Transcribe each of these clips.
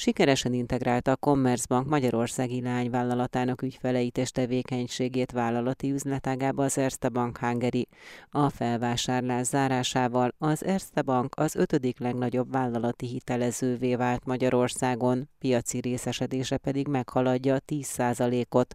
sikeresen integrálta a Commerzbank Magyarországi lányvállalatának ügyfeleit és tevékenységét vállalati üzletágába az Erste Bank Hungary. A felvásárlás zárásával az Erste Bank az ötödik legnagyobb vállalati hitelezővé vált Magyarországon, piaci részesedése pedig meghaladja a 10%-ot,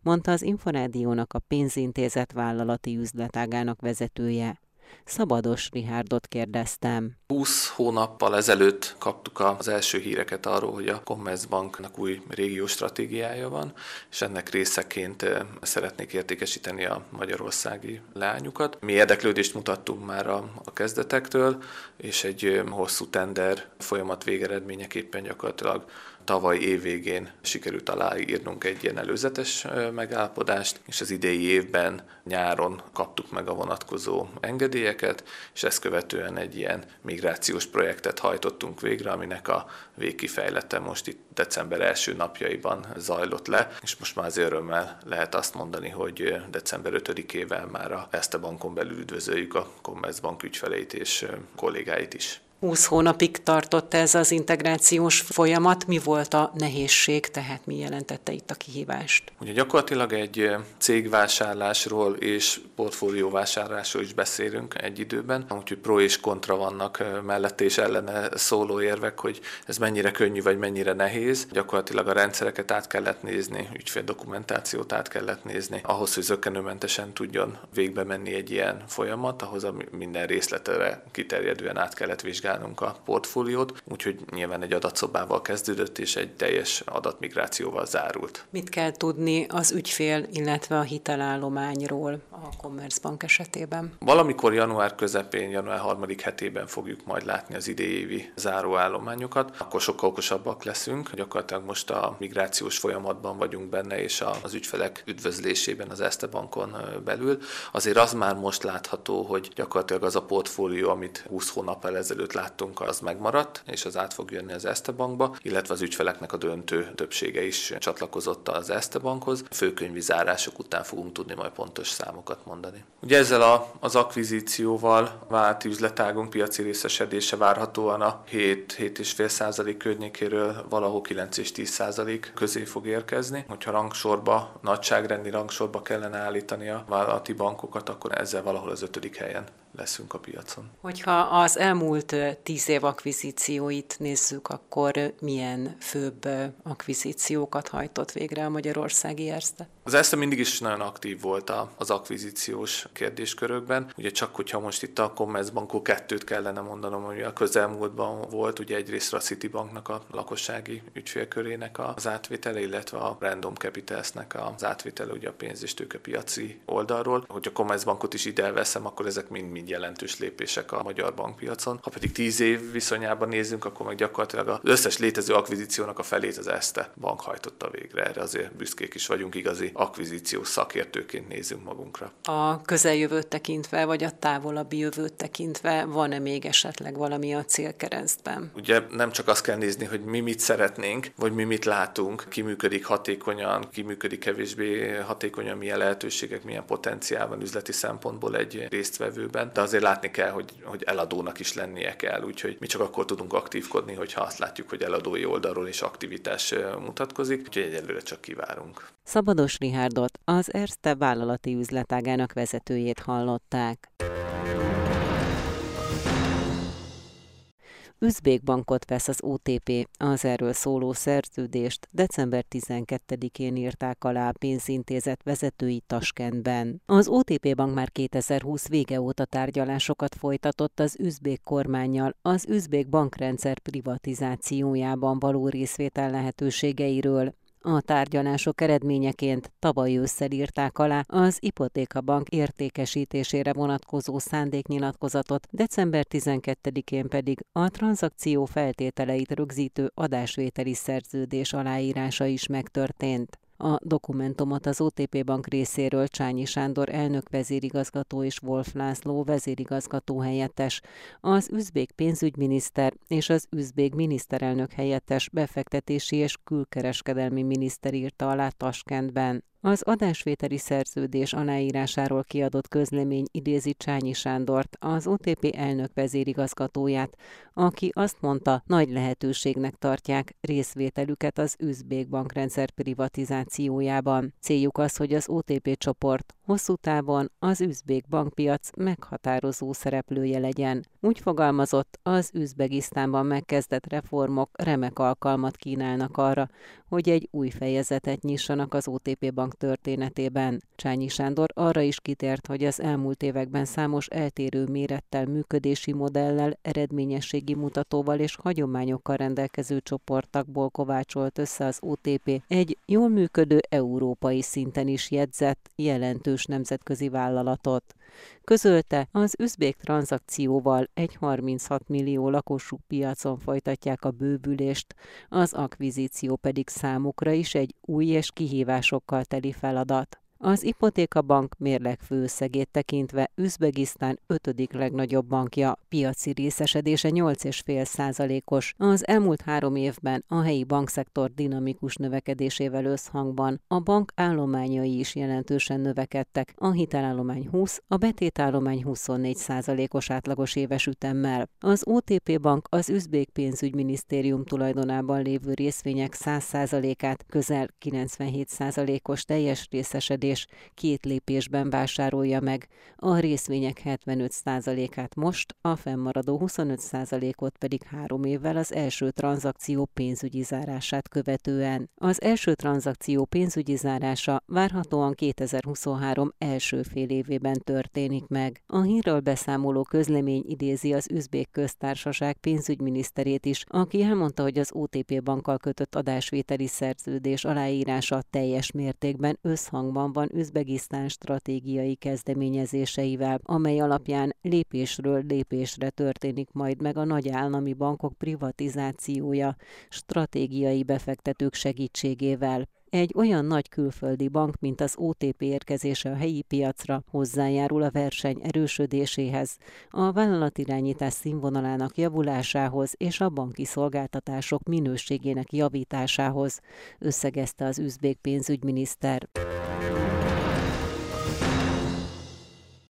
mondta az Inforádiónak a pénzintézet vállalati üzletágának vezetője. Szabados Rihárdot kérdeztem. 20 hónappal ezelőtt kaptuk az első híreket arról, hogy a Commerzbanknak új régiós stratégiája van, és ennek részeként szeretnék értékesíteni a magyarországi leányukat. Mi érdeklődést mutattunk már a, a kezdetektől, és egy hosszú tender folyamat végeredményeképpen gyakorlatilag tavaly évvégén sikerült aláírnunk egy ilyen előzetes megállapodást, és az idei évben nyáron kaptuk meg a vonatkozó engedélyeket, és ezt követően egy ilyen migrációs projektet hajtottunk végre, aminek a végkifejlete most itt december első napjaiban zajlott le, és most már az örömmel lehet azt mondani, hogy december 5-ével már a Erste Bankon belül üdvözöljük a Commerzbank ügyfeleit és kollégáit is. 20 hónapig tartott ez az integrációs folyamat. Mi volt a nehézség, tehát mi jelentette itt a kihívást? Ugye gyakorlatilag egy cégvásárlásról és portfólióvásárlásról is beszélünk egy időben, úgyhogy pro és kontra vannak mellette és ellene szóló érvek, hogy ez mennyire könnyű vagy mennyire nehéz. Gyakorlatilag a rendszereket át kellett nézni, ügyféldokumentációt át kellett nézni, ahhoz, hogy zökkenőmentesen tudjon végbe menni egy ilyen folyamat, ahhoz a minden részletre kiterjedően át kellett vizsgálni vizsgálnunk a portfóliót, úgyhogy nyilván egy adatszobával kezdődött, és egy teljes adatmigrációval zárult. Mit kell tudni az ügyfél, illetve a hitelállományról a Commerzbank esetében? Valamikor január közepén, január harmadik hetében fogjuk majd látni az idejévi záróállományokat, akkor sokkal okosabbak leszünk. Gyakorlatilag most a migrációs folyamatban vagyunk benne, és az ügyfelek üdvözlésében az Este Bankon belül. Azért az már most látható, hogy gyakorlatilag az a portfólió, amit 20 hónap ezelőtt láttunk, az megmaradt, és az át fog jönni az Erste Bankba, illetve az ügyfeleknek a döntő többsége is csatlakozott az Erste Bankhoz. Főkönyvi zárások után fogunk tudni majd pontos számokat mondani. Ugye ezzel a, az akvizícióval vált üzletágunk piaci részesedése várhatóan a 7-7,5 százalék környékéről valahol 9 és 10 százalék közé fog érkezni. Hogyha rangsorba, nagyságrendi rangsorba kellene állítani a vállalati bankokat, akkor ezzel valahol az ötödik helyen leszünk a piacon. Hogyha az elmúlt tíz év akvizícióit nézzük, akkor milyen főbb akvizíciókat hajtott végre a magyarországi Erste? Az Erste mindig is nagyon aktív volt az akvizíciós kérdéskörökben. Ugye csak, hogyha most itt a Commerzbankó kettőt kellene mondanom, hogy a közelmúltban volt, ugye egyrészt a Citibanknak a lakossági ügyfélkörének az átvétele, illetve a Random Capitalsnek az átvétele ugye a pénz- és tőkepiaci oldalról. Hogyha a Commerzbankot is ide veszem, akkor ezek mind-mind jelentős lépések a magyar bankpiacon. Ha pedig tíz év viszonyában nézzünk, akkor meg gyakorlatilag az összes létező akvizíciónak a felét az Erste bank hajtotta végre. Erre azért büszkék is vagyunk, igazi akvizíciós szakértőként nézünk magunkra. A közeljövőt tekintve, vagy a távolabbi jövőt tekintve van-e még esetleg valami a célkeresztben? Ugye nem csak azt kell nézni, hogy mi mit szeretnénk, vagy mi mit látunk, ki működik hatékonyan, ki működik kevésbé hatékonyan, milyen lehetőségek, milyen potenciál van üzleti szempontból egy résztvevőben, de azért látni kell, hogy, hogy eladónak is lennie kell, úgyhogy mi csak akkor tudunk aktívkodni, hogyha azt látjuk, hogy eladói oldalról is aktivitás mutatkozik, úgyhogy egyelőre csak kivárunk. Szabados Rihárdot, az Erste vállalati üzletágának vezetőjét hallották. Üzbék bankot vesz az OTP, az erről szóló szerződést december 12-én írták alá a pénzintézet vezetői Taskentben. Az OTP bank már 2020 vége óta tárgyalásokat folytatott az üzbék kormányjal az üzbék bankrendszer privatizációjában való részvétel lehetőségeiről. A tárgyalások eredményeként tavaly ősszel írták alá az Ipotékabank értékesítésére vonatkozó szándéknyilatkozatot, december 12-én pedig a tranzakció feltételeit rögzítő adásvételi szerződés aláírása is megtörtént. A dokumentumot az OTP Bank részéről Csányi Sándor elnök vezérigazgató és Wolf László vezérigazgató helyettes, az üzbék pénzügyminiszter és az üzbék miniszterelnök helyettes befektetési és külkereskedelmi miniszter írta alá Taskentben. Az adásvételi szerződés aláírásáról kiadott közlemény idézi Csányi Sándort, az OTP elnök vezérigazgatóját, aki azt mondta, nagy lehetőségnek tartják részvételüket az üzbék bankrendszer privatizációjában. Céljuk az, hogy az OTP csoport hosszú távon az üzbék bankpiac meghatározó szereplője legyen. Úgy fogalmazott, az Üzbegisztánban megkezdett reformok remek alkalmat kínálnak arra, hogy egy új fejezetet nyissanak az OTP bank történetében. Csányi Sándor arra is kitért, hogy az elmúlt években számos eltérő mérettel, működési modellel, eredményességi mutatóval és hagyományokkal rendelkező csoportokból kovácsolt össze az OTP egy jól működő európai szinten is jegyzett, jelentős nemzetközi vállalatot. Közölte, az üzbék tranzakcióval egy 36 millió lakosú piacon folytatják a bővülést, az akvizíció pedig számukra is egy új és kihívásokkal teli feladat. Az Ipotékabank mérleg főszegét tekintve Üzbegisztán ötödik legnagyobb bankja, piaci részesedése 8,5 százalékos. Az elmúlt három évben a helyi bankszektor dinamikus növekedésével összhangban a bank állományai is jelentősen növekedtek, a hitelállomány 20, a betétállomány 24 százalékos átlagos éves ütemmel. Az OTP bank az üzbék pénzügyminisztérium tulajdonában lévő részvények 100 százalékát, közel 97 százalékos teljes részesedés és két lépésben vásárolja meg, a részvények 75%-át most, a fennmaradó 25%-ot pedig három évvel az első tranzakció pénzügyi zárását követően. Az első tranzakció pénzügyi zárása várhatóan 2023 első fél évében történik meg. A hírről beszámoló közlemény idézi az üzbék köztársaság pénzügyminiszterét is, aki elmondta, hogy az OTP bankkal kötött adásvételi szerződés aláírása teljes mértékben összhangban van Üzbegisztán stratégiai kezdeményezéseivel, amely alapján lépésről lépésre történik majd meg a nagy állami bankok privatizációja stratégiai befektetők segítségével egy olyan nagy külföldi bank, mint az OTP érkezése a helyi piacra hozzájárul a verseny erősödéséhez, a vállalatirányítás színvonalának javulásához és a banki szolgáltatások minőségének javításához, összegezte az üzbék pénzügyminiszter.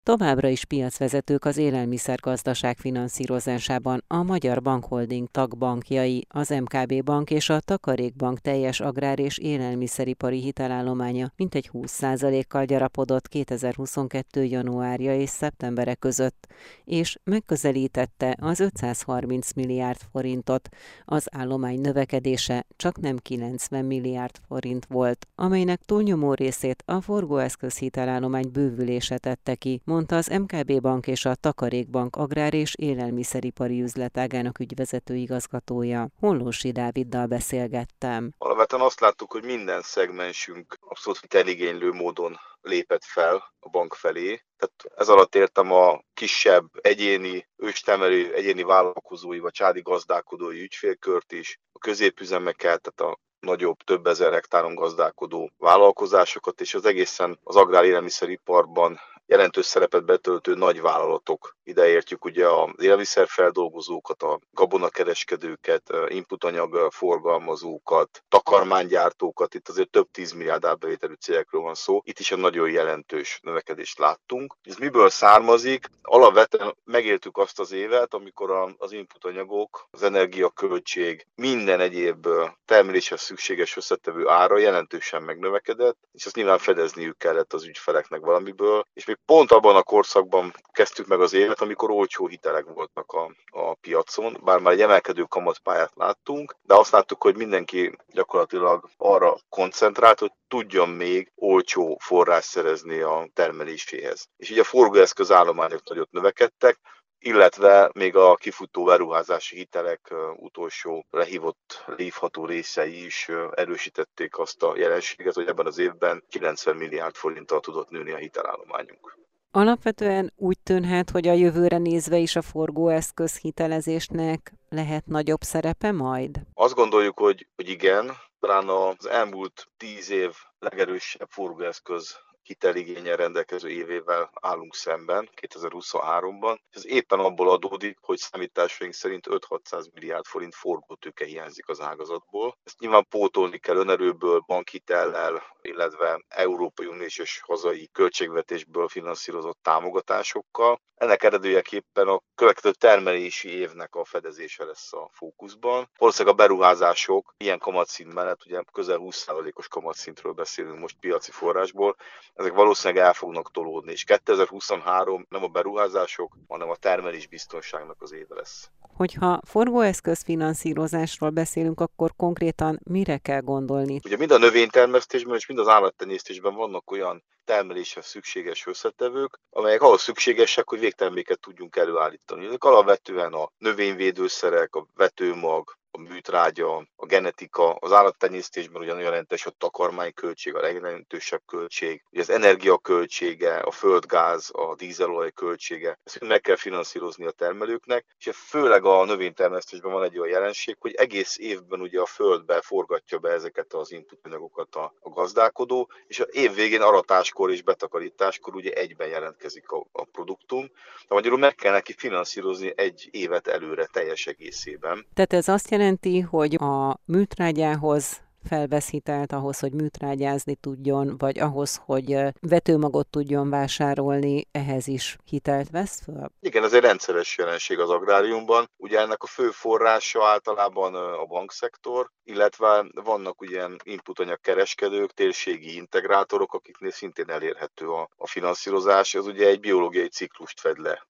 Továbbra is piacvezetők az élelmiszergazdaság finanszírozásában a Magyar Bankholding tagbankjai, az MKB Bank és a Takarékbank teljes agrár és élelmiszeripari hitelállománya mintegy 20%-kal gyarapodott 2022. januárja és szeptembere között, és megközelítette az 530 milliárd forintot. Az állomány növekedése csak nem 90 milliárd forint volt, amelynek túlnyomó részét a forgóeszköz hitelállomány bővülése tette ki, mondta az MKB Bank és a Takarékbank agrár és élelmiszeripari üzletágának ügyvezető igazgatója. Hollósi Dáviddal beszélgettem. Alapvetően azt láttuk, hogy minden szegmensünk abszolút eligénylő módon lépett fel a bank felé. Tehát ez alatt értem a kisebb egyéni, őstemelő, egyéni vállalkozói vagy csádi gazdálkodói ügyfélkört is, a középüzemeket, tehát a nagyobb, több ezer hektáron gazdálkodó vállalkozásokat, és az egészen az agrár élelmiszeriparban jelentős szerepet betöltő nagy vállalatok. Ide értjük ugye a élelmiszerfeldolgozókat, a gabonakereskedőket, inputanyag forgalmazókat, takarmánygyártókat, itt azért több tízmilliárd árbevételű cégekről van szó. Itt is egy nagyon jelentős növekedést láttunk. Ez miből származik? Alapvetően megéltük azt az évet, amikor az inputanyagok, az energiaköltség, minden egyéb termeléshez szükséges összetevő ára jelentősen megnövekedett, és ezt nyilván fedezniük kellett az ügyfeleknek valamiből, és még pont abban a korszakban kezdtük meg az évet, amikor olcsó hitelek voltak a, a piacon, bár már egy emelkedő kamatpályát láttunk, de azt láttuk, hogy mindenki gyakorlatilag arra koncentrált, hogy tudjon még olcsó forrás szerezni a termeléséhez. És így a forgóeszköz állományok nagyot növekedtek, illetve még a kifutó beruházási hitelek utolsó lehívott, lehívható részei is erősítették azt a jelenséget, hogy ebben az évben 90 milliárd forinttal tudott nőni a hitelállományunk. Alapvetően úgy tűnhet, hogy a jövőre nézve is a forgóeszköz hitelezésnek lehet nagyobb szerepe majd? Azt gondoljuk, hogy, hogy igen. Talán az elmúlt tíz év legerősebb forgóeszköz hiteligényen rendelkező évével állunk szemben 2023-ban. Ez éppen abból adódik, hogy számításaink szerint 5-600 milliárd forint forgótőke hiányzik az ágazatból. Ezt nyilván pótolni kell önerőből, bankhitellel, illetve Európai Uniós és hazai költségvetésből finanszírozott támogatásokkal. Ennek eredőjeképpen a következő termelési évnek a fedezése lesz a fókuszban. Valószínűleg a beruházások ilyen kamatszint mellett, ugye közel 20%-os kamatszintről beszélünk most piaci forrásból, ezek valószínűleg el fognak tolódni, és 2023 nem a beruházások, hanem a termelés biztonságnak az éve lesz. Hogyha forgóeszköz finanszírozásról beszélünk, akkor konkrétan mire kell gondolni? Ugye mind a növénytermesztésben és mind az állattenyésztésben vannak olyan termeléshez szükséges összetevők, amelyek ahhoz szükségesek, hogy végterméket tudjunk előállítani. Ezek alapvetően a növényvédőszerek, a vetőmag, a műtrágya, a genetika, az állattenyésztésben ugyanolyan jelentős a takarmányköltség, a legjelentősebb költség, ugye az energiaköltsége, a földgáz, a dízelolaj költsége, ezt meg kell finanszírozni a termelőknek, és főleg a növénytermesztésben van egy olyan jelenség, hogy egész évben ugye a földbe forgatja be ezeket az inputanyagokat a, a gazdálkodó, és a év végén aratáskor és betakarításkor ugye egyben jelentkezik a, a produktum. De magyarul meg kell neki finanszírozni egy évet előre teljes egészében. Tehát ez azt jelenti, jelenti, hogy a műtrágyához felvesz hitelt ahhoz, hogy műtrágyázni tudjon, vagy ahhoz, hogy vetőmagot tudjon vásárolni, ehhez is hitelt vesz fel? Igen, ez egy rendszeres jelenség az agráriumban. Ugye ennek a fő forrása általában a bankszektor, illetve vannak ilyen inputanyag kereskedők, térségi integrátorok, akiknél szintén elérhető a, a finanszírozás. Ez ugye egy biológiai ciklust fed le.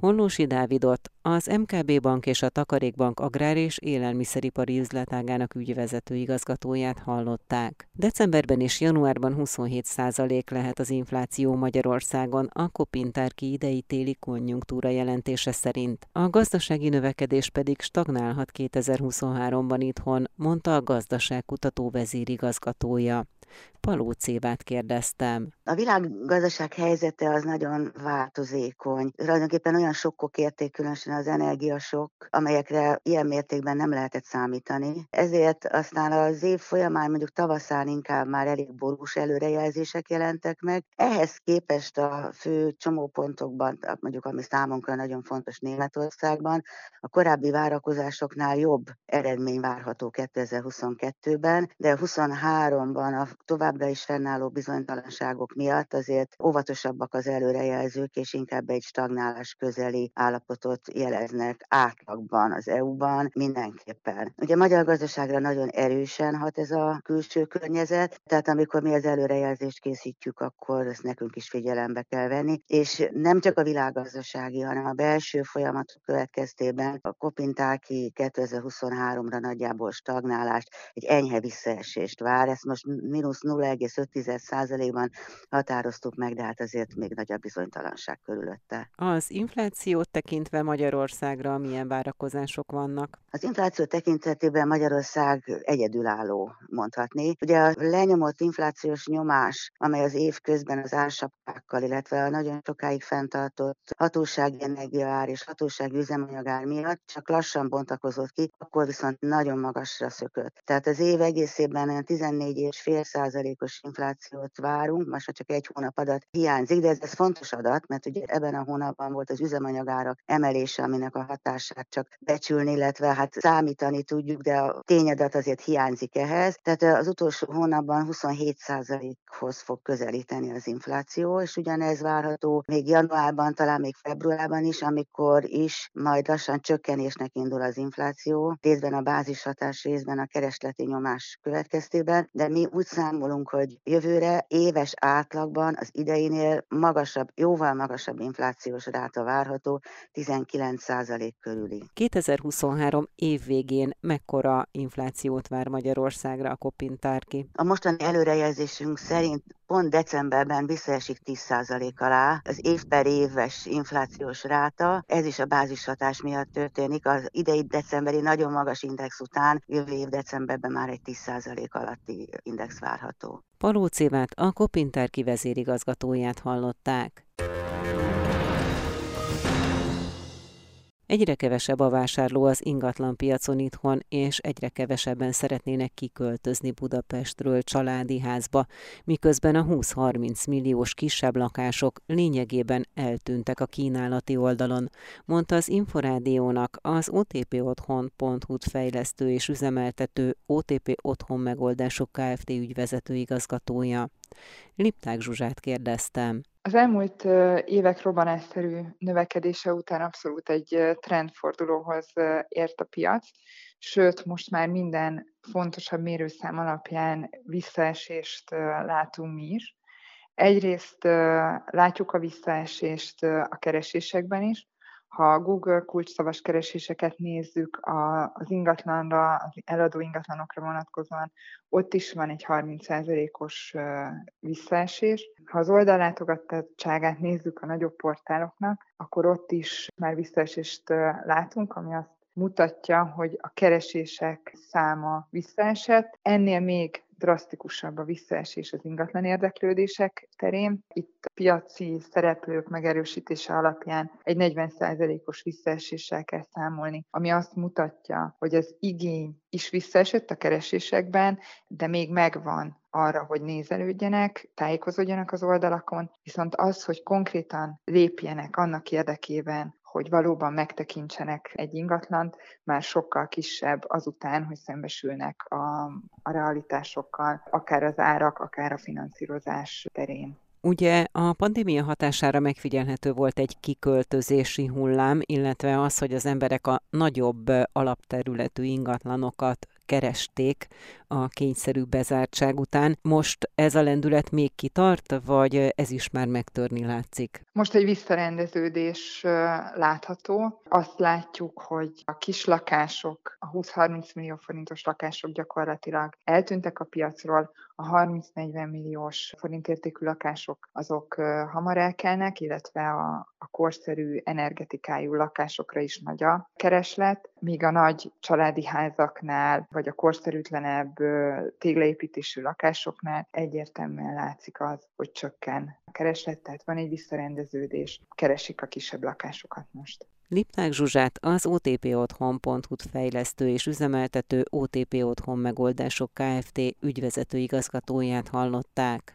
Hollósi Dávidot, az MKB Bank és a Takarékbank agrár és élelmiszeripari üzletágának ügyvezető igazgatóját hallották. Decemberben és januárban 27% lehet az infláció Magyarországon, a Kopintárki idei téli konjunktúra jelentése szerint. A gazdasági növekedés pedig stagnálhat 2023-ban itthon, mondta a gazdaságkutató vezérigazgatója. Paló Cévát kérdeztem. A világgazdaság helyzete az nagyon változékony. Tulajdonképpen olyan sokkok érték, különösen az energiasok, amelyekre ilyen mértékben nem lehetett számítani. Ezért aztán az év folyamán, mondjuk tavaszán inkább már elég borús előrejelzések jelentek meg. Ehhez képest a fő csomópontokban, mondjuk ami számunkra nagyon fontos Németországban, a korábbi várakozásoknál jobb eredmény várható 2022-ben, de 23-ban a továbbra is fennálló bizonytalanságok miatt azért óvatosabbak az előrejelzők, és inkább egy stagnálás közeli állapotot jeleznek átlagban az EU-ban mindenképpen. Ugye a magyar gazdaságra nagyon erősen hat ez a külső környezet, tehát amikor mi az előrejelzést készítjük, akkor ezt nekünk is figyelembe kell venni, és nem csak a világgazdasági, hanem a belső folyamatok következtében a Kopintáki 2023-ra nagyjából stagnálást, egy enyhe visszaesést vár, ezt most mínusz 0,5%-ban határoztuk meg, de hát azért még nagyobb bizonytalanság körülötte. Az inflációt tekintve Magyarországra milyen várakozások vannak? Az infláció tekintetében Magyarország egyedülálló, mondhatni. Ugye a lenyomott inflációs nyomás, amely az év közben az ársapkákkal, illetve a nagyon sokáig fenntartott hatósági energiaár és hatósági üzemanyagár miatt csak lassan bontakozott ki, akkor viszont nagyon magasra szökött. Tehát az év egészében 14,5 százalékos inflációt várunk, most csak egy hónap adat hiányzik, de ez, ez fontos adat, mert ugye ebben a hónapban volt az üzemanyagárak emelése, aminek a hatását csak becsülni, illetve hát számítani tudjuk, de a tényadat azért hiányzik ehhez. Tehát az utolsó hónapban 27 százalékhoz fog közelíteni az infláció, és ugyanez várható még januárban, talán még februárban is, amikor is majd lassan csökkenésnek indul az infláció, részben a bázishatás, részben a keresleti nyomás következtében, de mi úgy számolunk, számolunk, hogy jövőre éves átlagban az ideinél magasabb, jóval magasabb inflációs ráta várható, 19% körüli. 2023 év végén mekkora inflációt vár Magyarországra a Kopintárki? A mostani előrejelzésünk szerint pont decemberben visszaesik 10% alá az év per éves inflációs ráta, ez is a bázishatás miatt történik. Az idei decemberi nagyon magas index után jövő év decemberben már egy 10% alatti index várható. Palócévát a Kopinter kivezérigazgatóját hallották. Egyre kevesebb a vásárló az ingatlan piacon itthon, és egyre kevesebben szeretnének kiköltözni Budapestről családi házba, miközben a 20-30 milliós kisebb lakások lényegében eltűntek a kínálati oldalon, mondta az Inforádiónak az OTP Otthon.hu fejlesztő és üzemeltető OTP Otthon Megoldások Kft. ügyvezető igazgatója. Lipták Zsuzsát kérdeztem. Az elmúlt évek robbanásszerű növekedése után abszolút egy trendfordulóhoz ért a piac, sőt, most már minden fontosabb mérőszám alapján visszaesést látunk mi is. Egyrészt látjuk a visszaesést a keresésekben is, ha a Google kulcsszavas kereséseket nézzük az ingatlanra, az eladó ingatlanokra vonatkozóan, ott is van egy 30%-os visszaesés. Ha az oldallátogattságát nézzük a nagyobb portáloknak, akkor ott is már visszaesést látunk, ami azt mutatja, hogy a keresések száma visszaesett. Ennél még drasztikusabb a visszaesés az ingatlan érdeklődések terén. Itt piaci szereplők megerősítése alapján egy 40%-os visszaeséssel kell számolni, ami azt mutatja, hogy az igény is visszaesett a keresésekben, de még megvan arra, hogy nézelődjenek, tájékozódjanak az oldalakon, viszont az, hogy konkrétan lépjenek annak érdekében, hogy valóban megtekintsenek egy ingatlant, már sokkal kisebb azután, hogy szembesülnek a, a realitásokkal, akár az árak, akár a finanszírozás terén. Ugye a pandémia hatására megfigyelhető volt egy kiköltözési hullám, illetve az, hogy az emberek a nagyobb alapterületű ingatlanokat keresték a kényszerű bezártság után. Most ez a lendület még kitart, vagy ez is már megtörni látszik? Most egy visszarendeződés látható. Azt látjuk, hogy a kis lakások, a 20-30 millió forintos lakások gyakorlatilag eltűntek a piacról, a 30-40 milliós forintértékű lakások azok hamar elkelnek, illetve a, a korszerű energetikájú lakásokra is nagy a kereslet, míg a nagy családi házaknál, vagy a korszerűtlenebb téglaépítésű lakásoknál egyértelműen látszik az, hogy csökken a kereslet, tehát van egy visszarendeződés, keresik a kisebb lakásokat most. Lipták Zsuzsát az OTP Otthon.hu fejlesztő és üzemeltető OTP Otthon Megoldások Kft. ügyvezető igazgatóját hallották.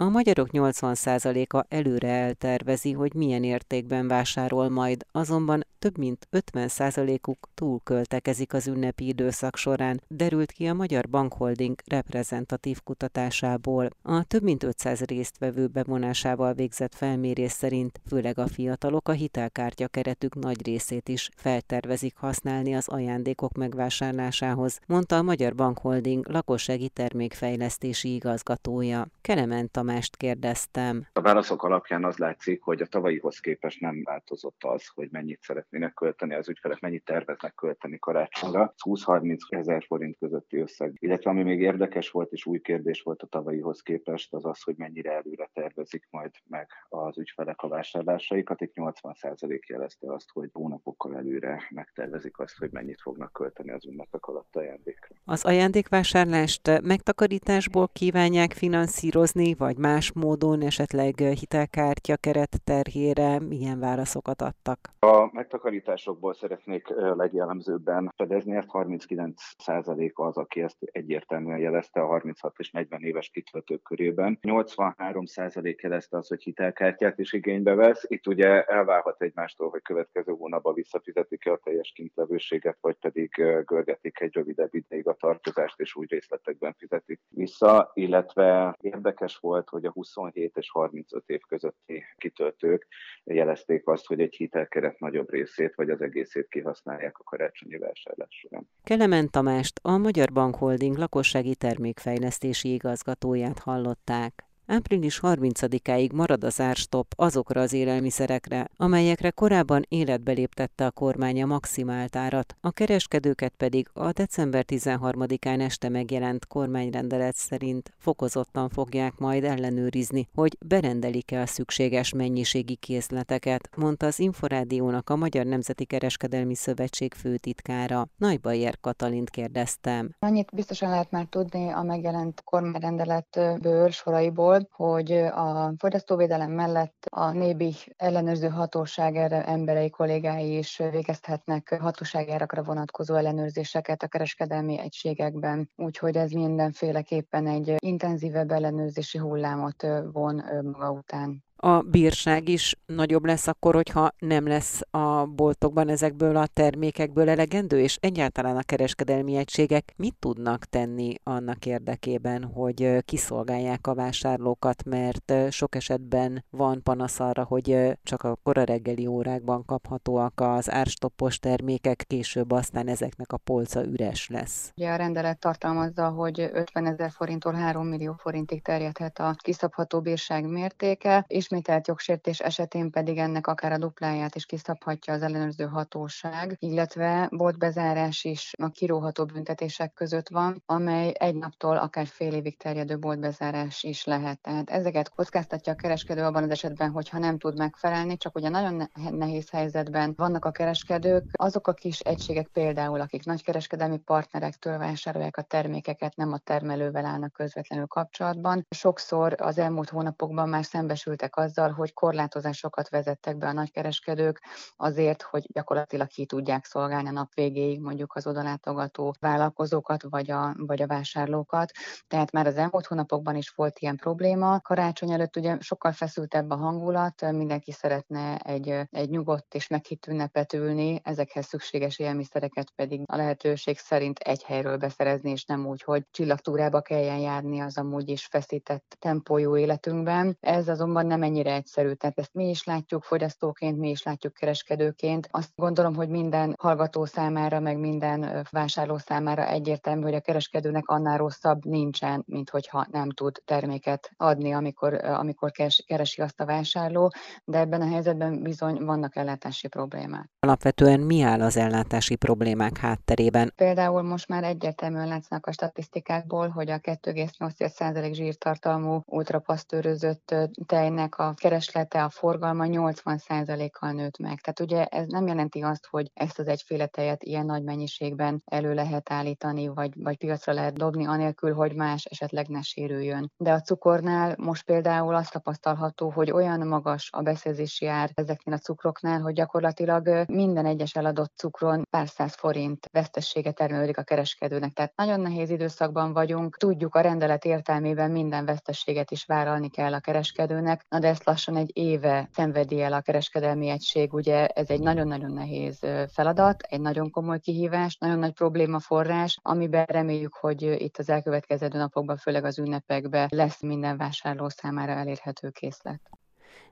A magyarok 80%-a előre eltervezi, hogy milyen értékben vásárol majd, azonban több mint 50%-uk túlköltekezik az ünnepi időszak során, derült ki a Magyar Bankholding reprezentatív kutatásából. A több mint 500 résztvevő bevonásával végzett felmérés szerint főleg a fiatalok a hitelkártya keretük nagy részét is feltervezik használni az ajándékok megvásárlásához, mondta a Magyar Bankholding lakossági termékfejlesztési igazgatója. Kelemen Tamást kérdeztem. A válaszok alapján az látszik, hogy a tavalyihoz képest nem változott az, hogy mennyit szeretnének költeni az ügyfelek, mennyit terveznek költeni karácsonyra. 20-30 ezer forint közötti összeg. Illetve ami még érdekes volt és új kérdés volt a tavalyihoz képest, az az, hogy mennyire előre tervezik majd meg az ügyfelek a vásárlásaikat. Itt 80% jelezte azt, hogy hónapokkal előre megtervezik azt, hogy mennyit fognak költeni az ünnepek alatt ajándékra. Az ajándékvásárlást megtakarításból kívánják finanszírozni, vagy más módon esetleg hitelkártya keret terhére milyen válaszokat adtak? A megtakarításokból szeretnék legjellemzőbben fedezni, ezt 39% az, aki ezt egyértelműen jelezte a 36 és 40 éves kitöltők körében. 83% jelezte az, hogy hitelkártyát is igénybe vesz. Itt ugye elválhat egymástól, hogy következő hónapban visszafizetik-e a teljes kintlevőséget, vagy pedig görgetik egy rövidebb ideig a tartozást, és úgy részletekben fizetik vissza, illetve érdekes volt, hogy a 27 és 35 év közötti kitöltők jelezték azt, hogy egy hitelkeret nagyobb részét vagy az egészét kihasználják a karácsonyi vásárlás során. Kelemen Tamást, a Magyar Bank Holding lakossági termékfejlesztési igazgatóját hallották. Április 30-áig marad az árstop azokra az élelmiszerekre, amelyekre korábban életbe léptette a kormány a maximált árat, a kereskedőket pedig a december 13-án este megjelent kormányrendelet szerint fokozottan fogják majd ellenőrizni, hogy berendelik-e a szükséges mennyiségi készleteket, mondta az Inforádiónak a Magyar Nemzeti Kereskedelmi Szövetség főtitkára. Nagybajer Katalint kérdeztem. Annyit biztosan lehet már tudni a megjelent kormányrendeletből, soraiból, tudod, hogy a fogyasztóvédelem mellett a nébi ellenőrző hatóság erre emberei kollégái is végezhetnek hatóságárakra vonatkozó ellenőrzéseket a kereskedelmi egységekben, úgyhogy ez mindenféleképpen egy intenzívebb ellenőrzési hullámot von maga után a bírság is nagyobb lesz akkor, hogyha nem lesz a boltokban ezekből a termékekből elegendő, és egyáltalán a kereskedelmi egységek mit tudnak tenni annak érdekében, hogy kiszolgálják a vásárlókat, mert sok esetben van panasz arra, hogy csak a kora reggeli órákban kaphatóak az árstoppos termékek, később aztán ezeknek a polca üres lesz. Ugye a rendelet tartalmazza, hogy 50 ezer forinttól 3 millió forintig terjedhet a kiszabható bírság mértéke, és ismételt jogsértés esetén pedig ennek akár a dupláját is kiszabhatja az ellenőrző hatóság, illetve boltbezárás is a kiróható büntetések között van, amely egy naptól akár fél évig terjedő boltbezárás is lehet. Tehát ezeket kockáztatja a kereskedő abban az esetben, hogyha nem tud megfelelni, csak ugye nagyon nehéz helyzetben vannak a kereskedők, azok a kis egységek például, akik nagykereskedelmi partnerektől vásárolják a termékeket, nem a termelővel állnak közvetlenül kapcsolatban. Sokszor az elmúlt hónapokban már szembesültek azzal, hogy korlátozásokat vezettek be a nagykereskedők azért, hogy gyakorlatilag ki tudják szolgálni a nap végéig mondjuk az odalátogató vállalkozókat vagy a, vagy a vásárlókat. Tehát már az elmúlt hónapokban is volt ilyen probléma. Karácsony előtt ugye sokkal feszültebb a hangulat, mindenki szeretne egy, egy nyugodt és meghitt ünnepet ülni, ezekhez szükséges élelmiszereket pedig a lehetőség szerint egy helyről beszerezni, és nem úgy, hogy csillagtúrába kelljen járni az amúgy is feszített tempójú életünkben. Ez azonban nem ennyire egyszerű. Tehát ezt mi is látjuk fogyasztóként, mi is látjuk kereskedőként. Azt gondolom, hogy minden hallgató számára, meg minden vásárló számára egyértelmű, hogy a kereskedőnek annál rosszabb nincsen, mint hogyha nem tud terméket adni, amikor, amikor keresi azt a vásárló, de ebben a helyzetben bizony vannak ellátási problémák. Alapvetően mi áll az ellátási problémák hátterében? Például most már egyértelműen látszanak a statisztikákból, hogy a 2,8% zsírtartalmú ultrapasztőrözött tejnek a kereslete, a forgalma 80%-kal nőtt meg. Tehát ugye ez nem jelenti azt, hogy ezt az egyféle tejet ilyen nagy mennyiségben elő lehet állítani, vagy, vagy piacra lehet dobni, anélkül, hogy más esetleg ne sérüljön. De a cukornál most például azt tapasztalható, hogy olyan magas a beszerzési ár ezeknél a cukroknál, hogy gyakorlatilag minden egyes eladott cukron pár száz forint vesztessége termelődik a kereskedőnek. Tehát nagyon nehéz időszakban vagyunk, tudjuk a rendelet értelmében minden vesztességet is vállalni kell a kereskedőnek, na de ezt lassan egy éve szenvedi el a kereskedelmi egység. Ugye ez egy nagyon-nagyon nehéz feladat, egy nagyon komoly kihívás, nagyon nagy probléma forrás, amiben reméljük, hogy itt az elkövetkező napokban, főleg az ünnepekben lesz minden vásárló számára elérhető készlet.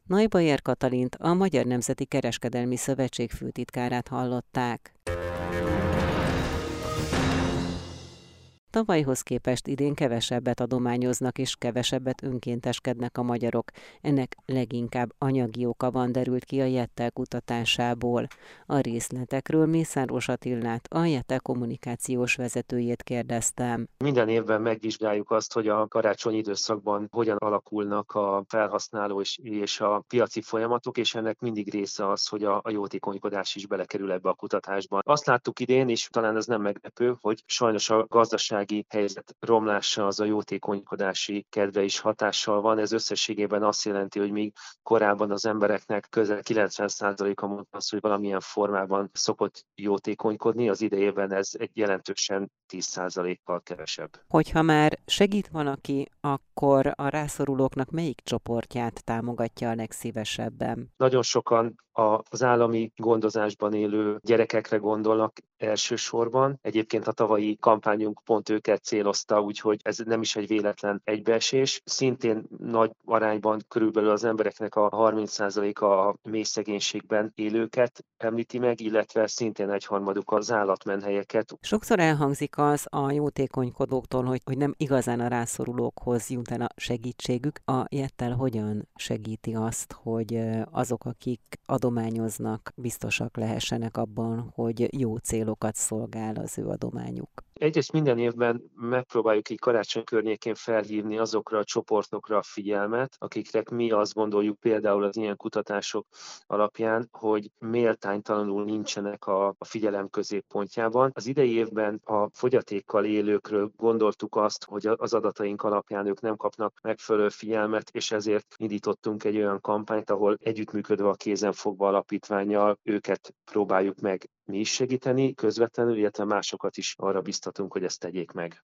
Najbajer Katalint, a Magyar Nemzeti Kereskedelmi Szövetség főtitkárát hallották. Tavalyhoz képest idén kevesebbet adományoznak és kevesebbet önkénteskednek a magyarok. Ennek leginkább anyagi oka van derült ki a Jettel kutatásából. A részletekről Mészáros Attillát, a Jettel kommunikációs vezetőjét kérdeztem. Minden évben megvizsgáljuk azt, hogy a karácsonyi időszakban hogyan alakulnak a felhasználó és, és a piaci folyamatok, és ennek mindig része az, hogy a, a jótékonykodás is belekerül ebbe a kutatásba. Azt láttuk idén, és talán ez nem meglepő, hogy sajnos a gazdaság gazdasági helyzet romlása az a jótékonykodási kedve is hatással van. Ez összességében azt jelenti, hogy még korábban az embereknek közel 90%-a mondta azt, hogy valamilyen formában szokott jótékonykodni, az idejében ez egy jelentősen 10%-kal kevesebb. Hogyha már segít valaki, akkor a rászorulóknak melyik csoportját támogatja a legszívesebben? Nagyon sokan az állami gondozásban élő gyerekekre gondolnak elsősorban. Egyébként a tavalyi kampányunk pont őket célozta, úgyhogy ez nem is egy véletlen egybeesés. Szintén nagy arányban körülbelül az embereknek a 30%-a a mély szegénységben élőket említi meg, illetve szintén egyharmaduk az állatmenhelyeket. Sokszor elhangzik az a jótékonykodóktól, hogy, hogy nem igazán a rászorulókhoz jut el a segítségük. A Jettel hogyan segíti azt, hogy azok, akik adományoznak, biztosak lehessenek abban, hogy jó célokat szolgál az ő adományuk? Egyrészt minden évben megpróbáljuk így karácsony környékén felhívni azokra a csoportokra a figyelmet, akiknek mi azt gondoljuk például az ilyen kutatások alapján, hogy méltánytalanul nincsenek a, a figyelem középpontjában. Az idei évben a fogyatékkal élőkről gondoltuk azt, hogy az adataink alapján ők nem kapnak megfelelő figyelmet, és ezért indítottunk egy olyan kampányt, ahol együttműködve a kézenfogva alapítványjal őket próbáljuk meg mi is segíteni közvetlenül, illetve másokat is arra biztatunk, hogy ezt tegyék meg.